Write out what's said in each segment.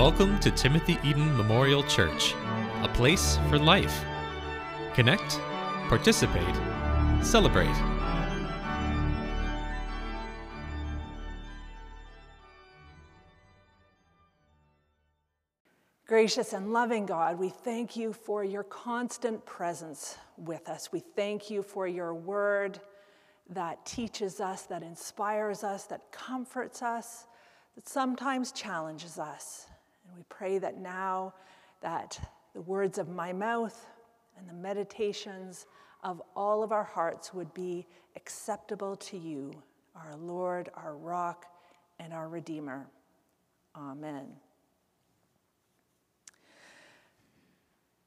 Welcome to Timothy Eaton Memorial Church, a place for life. Connect, participate, celebrate. Gracious and loving God, we thank you for your constant presence with us. We thank you for your word that teaches us, that inspires us, that comforts us, that sometimes challenges us. And we pray that now that the words of my mouth and the meditations of all of our hearts would be acceptable to you, our Lord, our rock, and our Redeemer. Amen.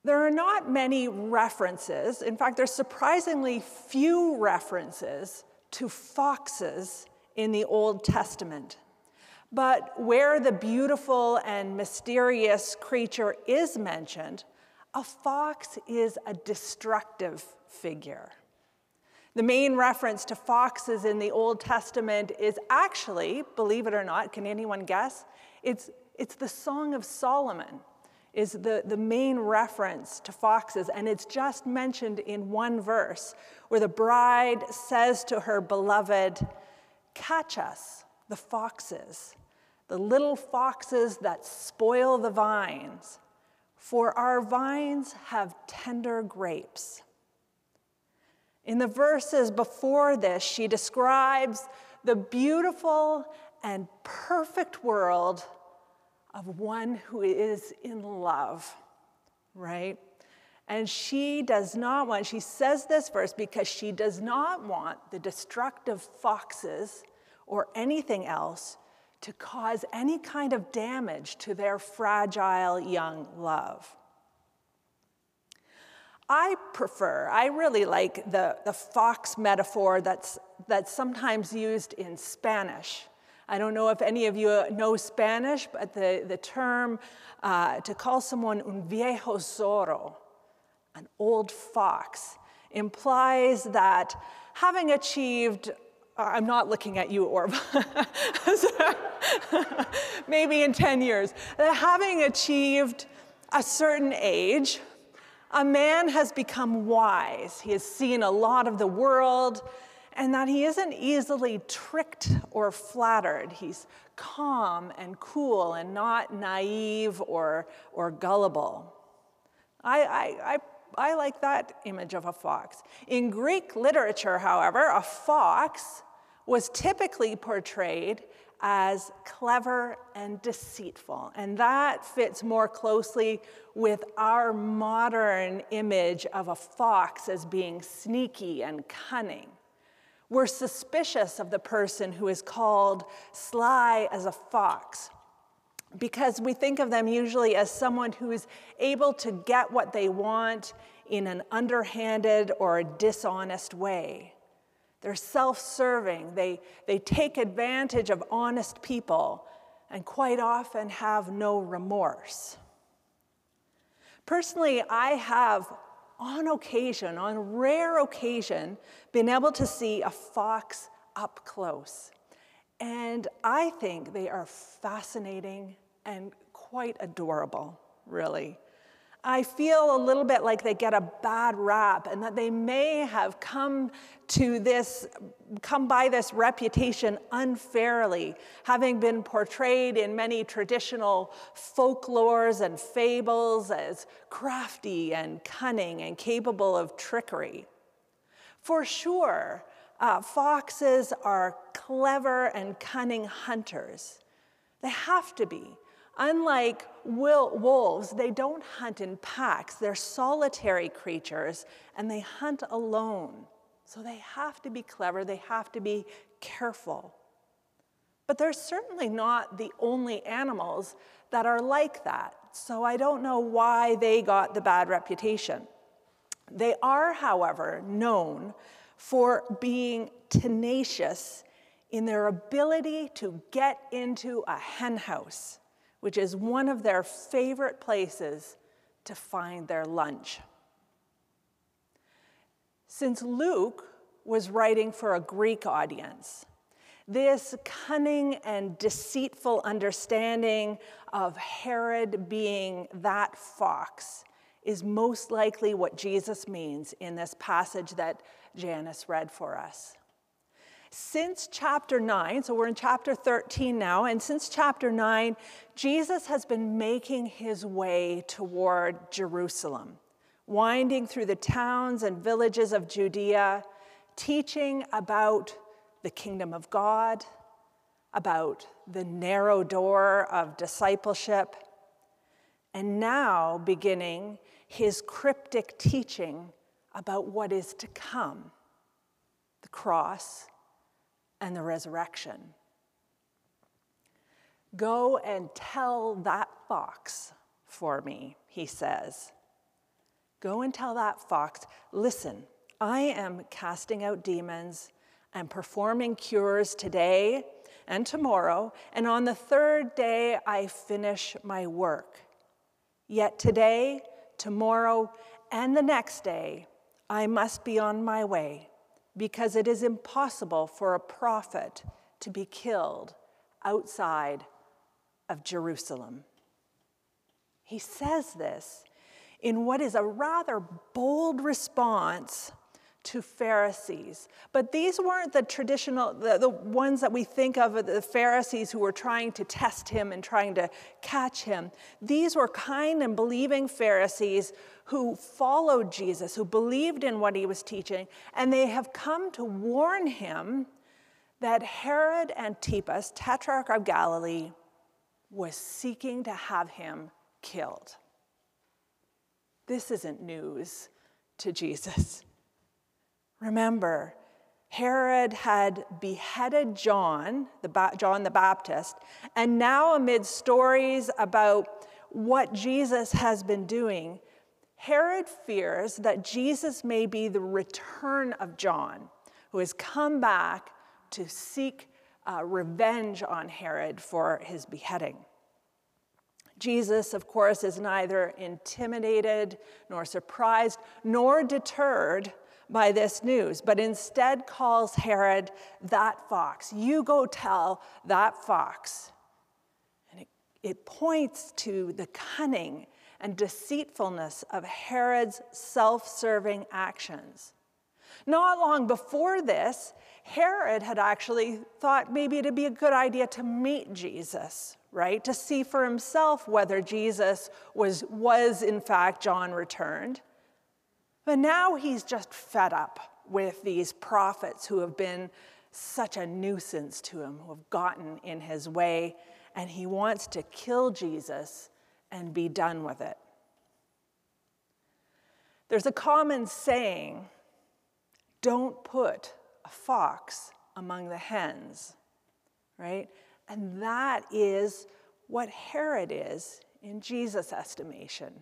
There are not many references, in fact, there's surprisingly few references to foxes in the Old Testament. But where the beautiful and mysterious creature is mentioned, a fox is a destructive figure. The main reference to foxes in the Old Testament is actually, believe it or not, can anyone guess? It's, it's the Song of Solomon is the, the main reference to foxes, and it's just mentioned in one verse where the bride says to her beloved, Catch us, the foxes, the little foxes that spoil the vines, for our vines have tender grapes. In the verses before this, she describes the beautiful and perfect world of one who is in love, right? And she does not want, she says this verse because she does not want the destructive foxes or anything else to cause any kind of damage to their fragile young love. I prefer, I really like the, the fox metaphor that's, that's sometimes used in Spanish. I don't know if any of you know Spanish, but the, the term uh, to call someone un viejo zorro, an old fox, implies that having achieved I'm not looking at you, Orb. Maybe in 10 years. That having achieved a certain age, a man has become wise. He has seen a lot of the world and that he isn't easily tricked or flattered. He's calm and cool and not naive or, or gullible. I, I, I, I like that image of a fox. In Greek literature, however, a fox was typically portrayed as clever and deceitful. And that fits more closely with our modern image of a fox as being sneaky and cunning. We're suspicious of the person who is called sly as a fox because we think of them usually as someone who is able to get what they want in an underhanded or a dishonest way. They're self serving, they, they take advantage of honest people, and quite often have no remorse. Personally, I have on occasion, on rare occasion, been able to see a fox up close. And I think they are fascinating and quite adorable, really. I feel a little bit like they get a bad rap and that they may have come to this, come by this reputation unfairly, having been portrayed in many traditional folklores and fables as crafty and cunning and capable of trickery. For sure, uh, foxes are clever and cunning hunters. They have to be. Unlike wolves, they don't hunt in packs. They're solitary creatures and they hunt alone. So they have to be clever, they have to be careful. But they're certainly not the only animals that are like that. So I don't know why they got the bad reputation. They are, however, known for being tenacious in their ability to get into a henhouse which is one of their favorite places to find their lunch. Since Luke was writing for a Greek audience, This cunning and deceitful understanding of Herod being that fox is most likely what Jesus means in this passage that Janice read for us. Since chapter 9, so we're in chapter 13 now, and since chapter 9, Jesus has been making his way toward Jerusalem, winding through the towns and villages of Judea, teaching about the kingdom of God, about the narrow door of discipleship, and now beginning his cryptic teaching about what is to come the cross and the resurrection. Go and tell that fox for me, he says. Go and tell that fox, listen, I am casting out demons and performing cures today and tomorrow, and on the third day I finish my work. Yet today, tomorrow, and the next day, I must be on my way because it is impossible for a prophet to be killed outside of Jerusalem. He says this in what is a rather bold response to Pharisees. But these weren't the traditional, the, the ones that we think of, the Pharisees who were trying to test him and trying to catch him. These were kind and believing Pharisees who followed Jesus, who believed in what he was teaching, and they have come to warn him that Herod Antipas, tetrarch of Galilee, was seeking to have him killed. This isn't news to Jesus. Remember, Herod had beheaded John, the ba- John the Baptist, and now amid stories about what Jesus has been doing, Herod fears that Jesus may be the return of John, who has come back to seek uh, revenge on Herod for his beheading. Jesus, of course, is neither intimidated nor surprised nor deterred by this news, but instead calls Herod that fox. You go tell that fox. And it, it points to the cunning and deceitfulness of Herod's self serving actions. Not long before this, Herod had actually thought maybe it'd be a good idea to meet Jesus, right? To see for himself whether Jesus was, was in fact John returned. But now he's just fed up with these prophets who have been such a nuisance to him, who have gotten in his way, and he wants to kill Jesus and be done with it. There's a common saying don't put a fox among the hens, right? And that is what Herod is in Jesus' estimation.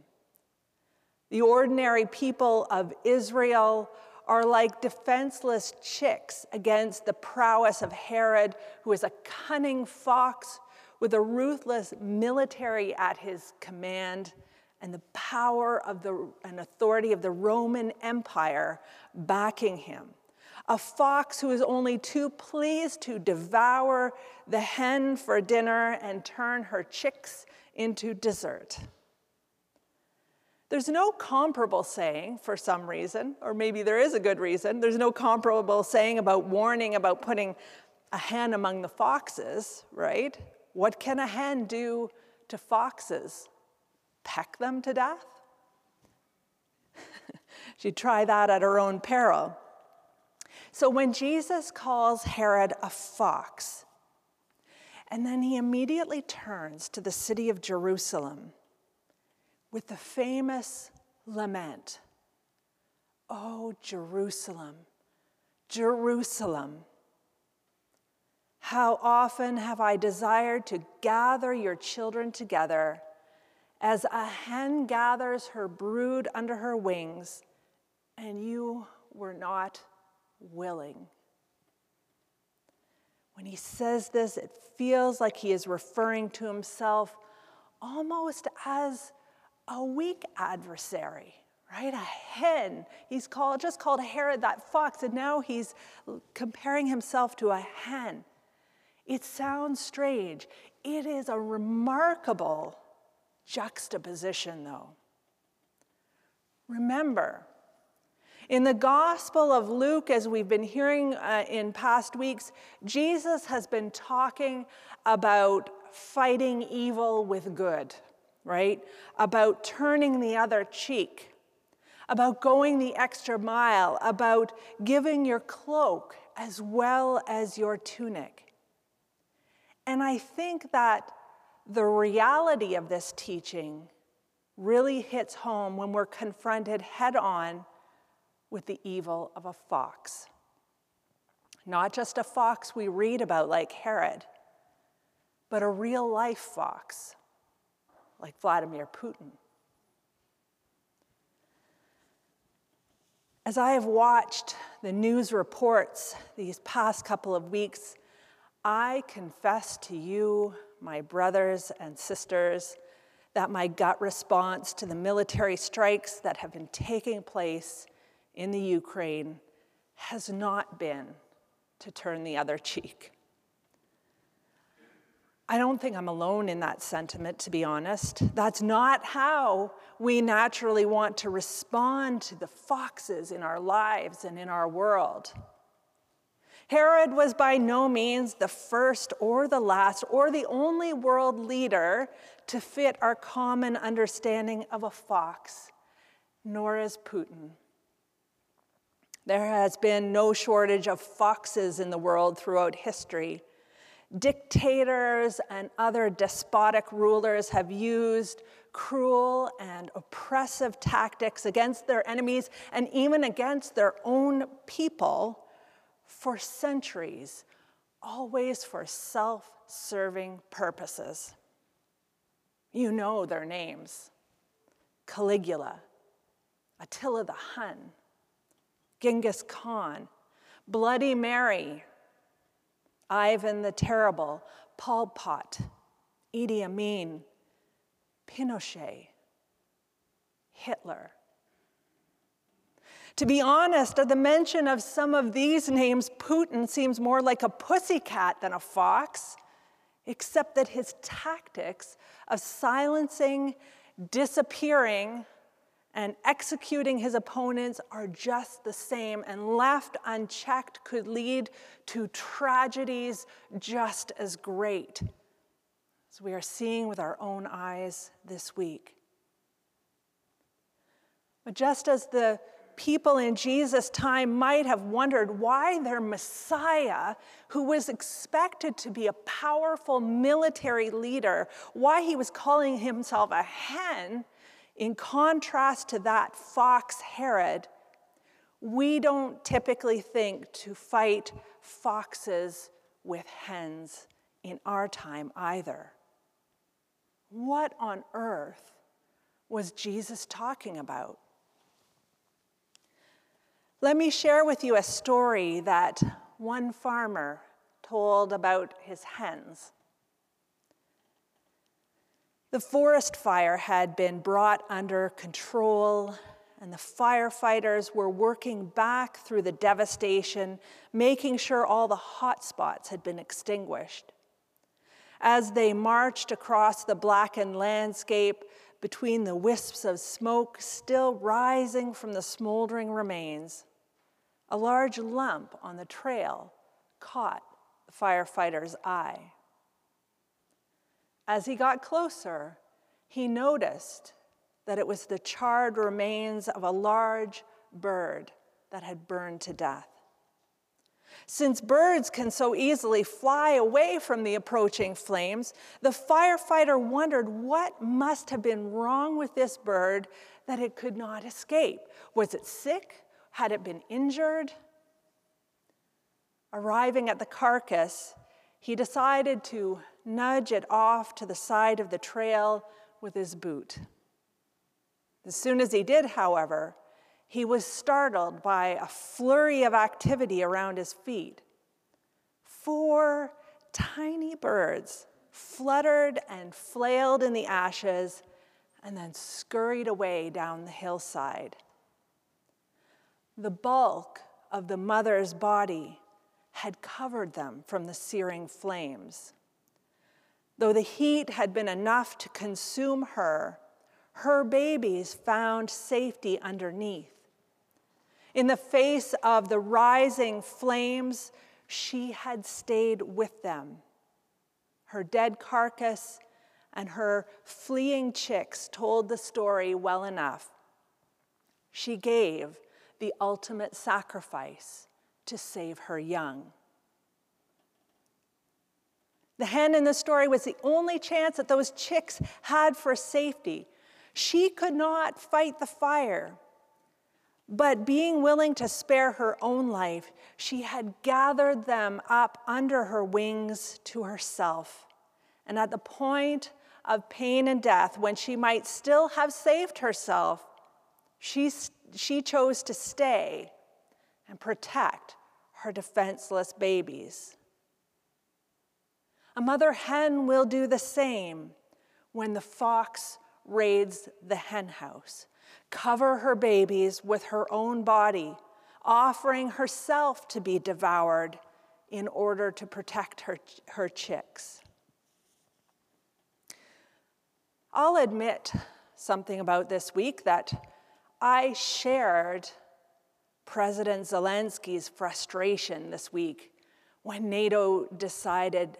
The ordinary people of Israel are like defenseless chicks against the prowess of Herod, who is a cunning fox with a ruthless military at his command and the power of the, and authority of the Roman Empire backing him. A fox who is only too pleased to devour the hen for dinner and turn her chicks into dessert. There's no comparable saying for some reason, or maybe there is a good reason. There's no comparable saying about warning about putting a hen among the foxes, right? What can a hen do to foxes? Peck them to death? She'd try that at her own peril. So when Jesus calls Herod a fox, and then he immediately turns to the city of Jerusalem with the famous lament Oh, Jerusalem, Jerusalem how often have I desired to gather your children together as a hen gathers her brood under her wings, and you were not willing. When he says this, it feels like he is referring to himself almost as a weak adversary, right? A hen. He's called, just called Herod that fox, and now he's comparing himself to a hen. It sounds strange. It is a remarkable juxtaposition, though. Remember, in the Gospel of Luke, as we've been hearing uh, in past weeks, Jesus has been talking about fighting evil with good, right? About turning the other cheek, about going the extra mile, about giving your cloak as well as your tunic. And I think that the reality of this teaching really hits home when we're confronted head on with the evil of a fox. Not just a fox we read about like Herod, but a real life fox like Vladimir Putin. As I have watched the news reports these past couple of weeks, I confess to you, my brothers and sisters, that my gut response to the military strikes that have been taking place in the Ukraine has not been to turn the other cheek. I don't think I'm alone in that sentiment, to be honest. That's not how we naturally want to respond to the foxes in our lives and in our world. Herod was by no means the first or the last or the only world leader to fit our common understanding of a fox, nor is Putin. There has been no shortage of foxes in the world throughout history. Dictators and other despotic rulers have used cruel and oppressive tactics against their enemies and even against their own people for centuries, always for self serving purposes. You know their names Caligula, Attila the Hun, Genghis Khan, Bloody Mary, Ivan the Terrible, Pol Pot, Idi Amin, Pinochet, Hitler. To be honest, at the mention of some of these names, Putin seems more like a pussycat than a fox, except that his tactics of silencing, disappearing, and executing his opponents are just the same, and left unchecked could lead to tragedies just as great, as we are seeing with our own eyes this week. But just as the people in Jesus' time might have wondered why their Messiah, who was expected to be a powerful military leader, why he was calling himself a hen, in contrast to that fox Herod, we don't typically think to fight foxes with hens in our time either. What on earth was Jesus talking about? Let me share with you a story that one farmer told about his hens. The forest fire had been brought under control, and the firefighters were working back through the devastation, making sure all the hot spots had been extinguished. As they marched across the blackened landscape, between the wisps of smoke still rising from the smoldering remains, a large lump on the trail caught the firefighter's eye. As he got closer, he noticed that it was the charred remains of a large bird that had burned to death. Since birds can so easily fly away from the approaching flames, the firefighter wondered what must have been wrong with this bird that it could not escape. Was it sick? Had it been injured? Arriving at the carcass, he decided to nudge it off to the side of the trail with his boot. As soon as he did, however, he was startled by a flurry of activity around his feet. Four tiny birds fluttered and flailed in the ashes and then scurried away down the hillside. The bulk of the mother's body had covered them from the searing flames. Though the heat had been enough to consume her, her babies found safety underneath. In the face of the rising flames, she had stayed with them. Her dead carcass and her fleeing chicks told the story well enough. She gave the ultimate sacrifice to save her young. The hen in the story was the only chance that those chicks had for safety. She could not fight the fire. But being willing to spare her own life, she had gathered them up under her wings to herself. And at the point of pain and death, when she might still have saved herself, she, she chose to stay and protect her defenseless babies. A mother hen will do the same when the fox raids the henhouse. Cover her babies with her own body, offering herself to be devoured in order to protect her, her chicks. I'll admit something about this week that I shared President Zelensky's frustration this week when NATO decided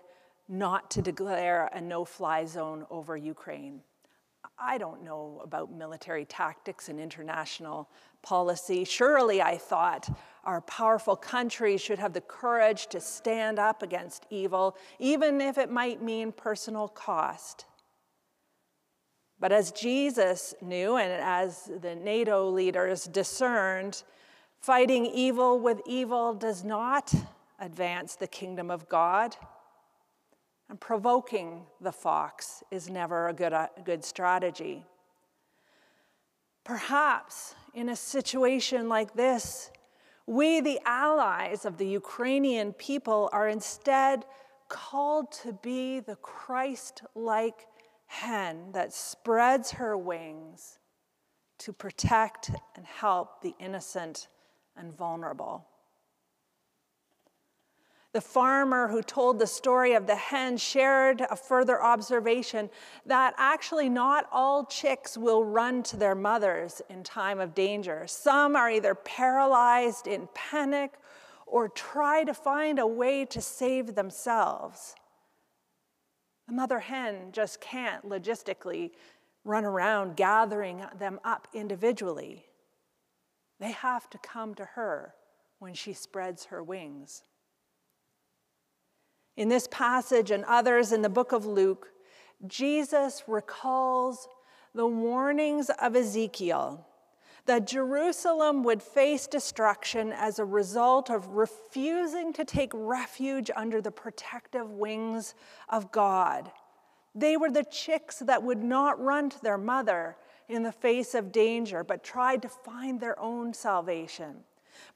not to declare a no fly zone over Ukraine. I don't know about military tactics and international policy. Surely, I thought, our powerful country should have the courage to stand up against evil, even if it might mean personal cost. But as Jesus knew, and as the NATO leaders discerned, fighting evil with evil does not advance the kingdom of God. And provoking the fox is never a good, a good strategy. Perhaps in a situation like this, we, the allies of the Ukrainian people, are instead called to be the Christ like hen that spreads her wings to protect and help the innocent and vulnerable. The farmer who told the story of the hen shared a further observation that actually not all chicks will run to their mothers in time of danger. Some are either paralyzed in panic or try to find a way to save themselves. The mother hen just can't logistically run around gathering them up individually. They have to come to her when she spreads her wings. In this passage and others in the book of Luke, Jesus recalls the warnings of Ezekiel that Jerusalem would face destruction as a result of refusing to take refuge under the protective wings of God. They were the chicks that would not run to their mother in the face of danger, but tried to find their own salvation.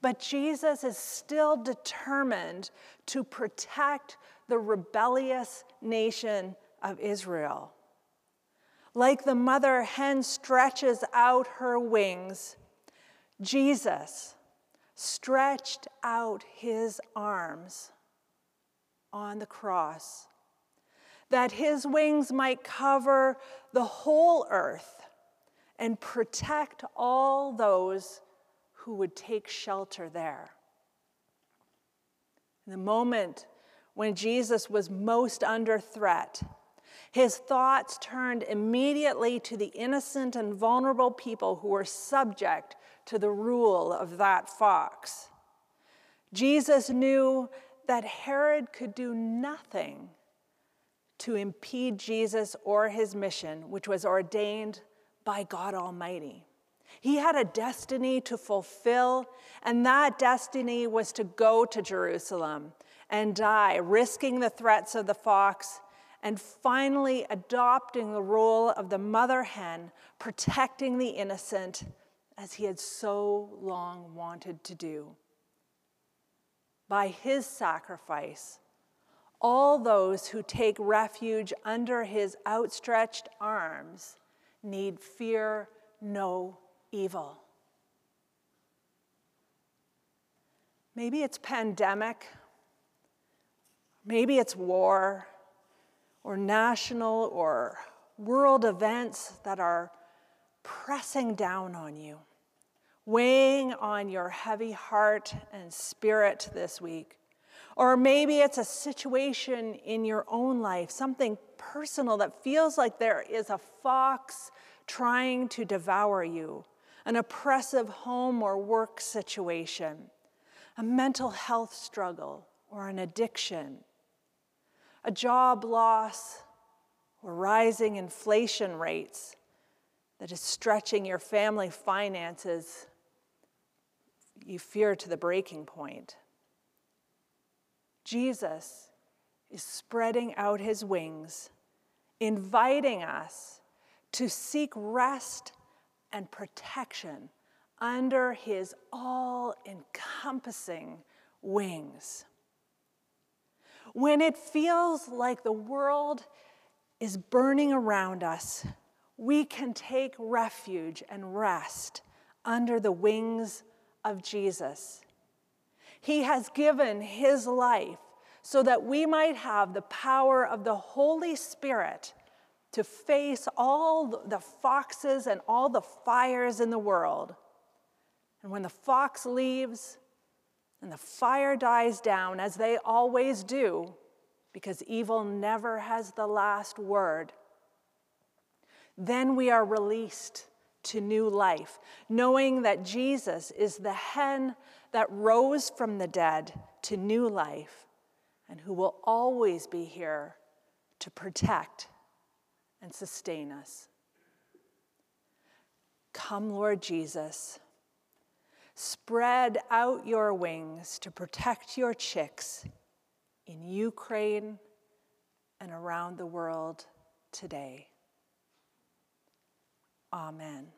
But Jesus is still determined to protect the rebellious nation of Israel. Like the mother hen stretches out her wings, Jesus stretched out his arms on the cross, that his wings might cover the whole earth and protect all those who would take shelter there. In the moment when Jesus was most under threat, his thoughts turned immediately to the innocent and vulnerable people who were subject to the rule of that fox. Jesus knew that Herod could do nothing to impede Jesus or his mission, which was ordained by God Almighty. He had a destiny to fulfill, and that destiny was to go to Jerusalem and die, risking the threats of the fox, and finally adopting the role of the mother hen, protecting the innocent as he had so long wanted to do. By his sacrifice, all those who take refuge under his outstretched arms need fear no evil. Maybe it's pandemic Maybe it's war or national or world events that are pressing down on you, weighing on your heavy heart and spirit this week. Or maybe it's a situation in your own life, something personal that feels like there is a fox trying to devour you, an oppressive home or work situation, a mental health struggle or an addiction, a job loss or rising inflation rates that is stretching your family finances, you fear to the breaking point. Jesus is spreading out his wings, inviting us to seek rest and protection under his all encompassing wings. When it feels like the world is burning around us, we can take refuge and rest under the wings of Jesus. He has given his life so that we might have the power of the Holy Spirit to face all the foxes and all the fires in the world. And when the fox leaves and the fire dies down, as they always do, because evil never has the last word, then we are released to new life, knowing that Jesus is the hen that rose from the dead to new life and who will always be here to protect and sustain us. Come, Lord Jesus. Spread out your wings to protect your chicks in Ukraine and around the world today. Amen.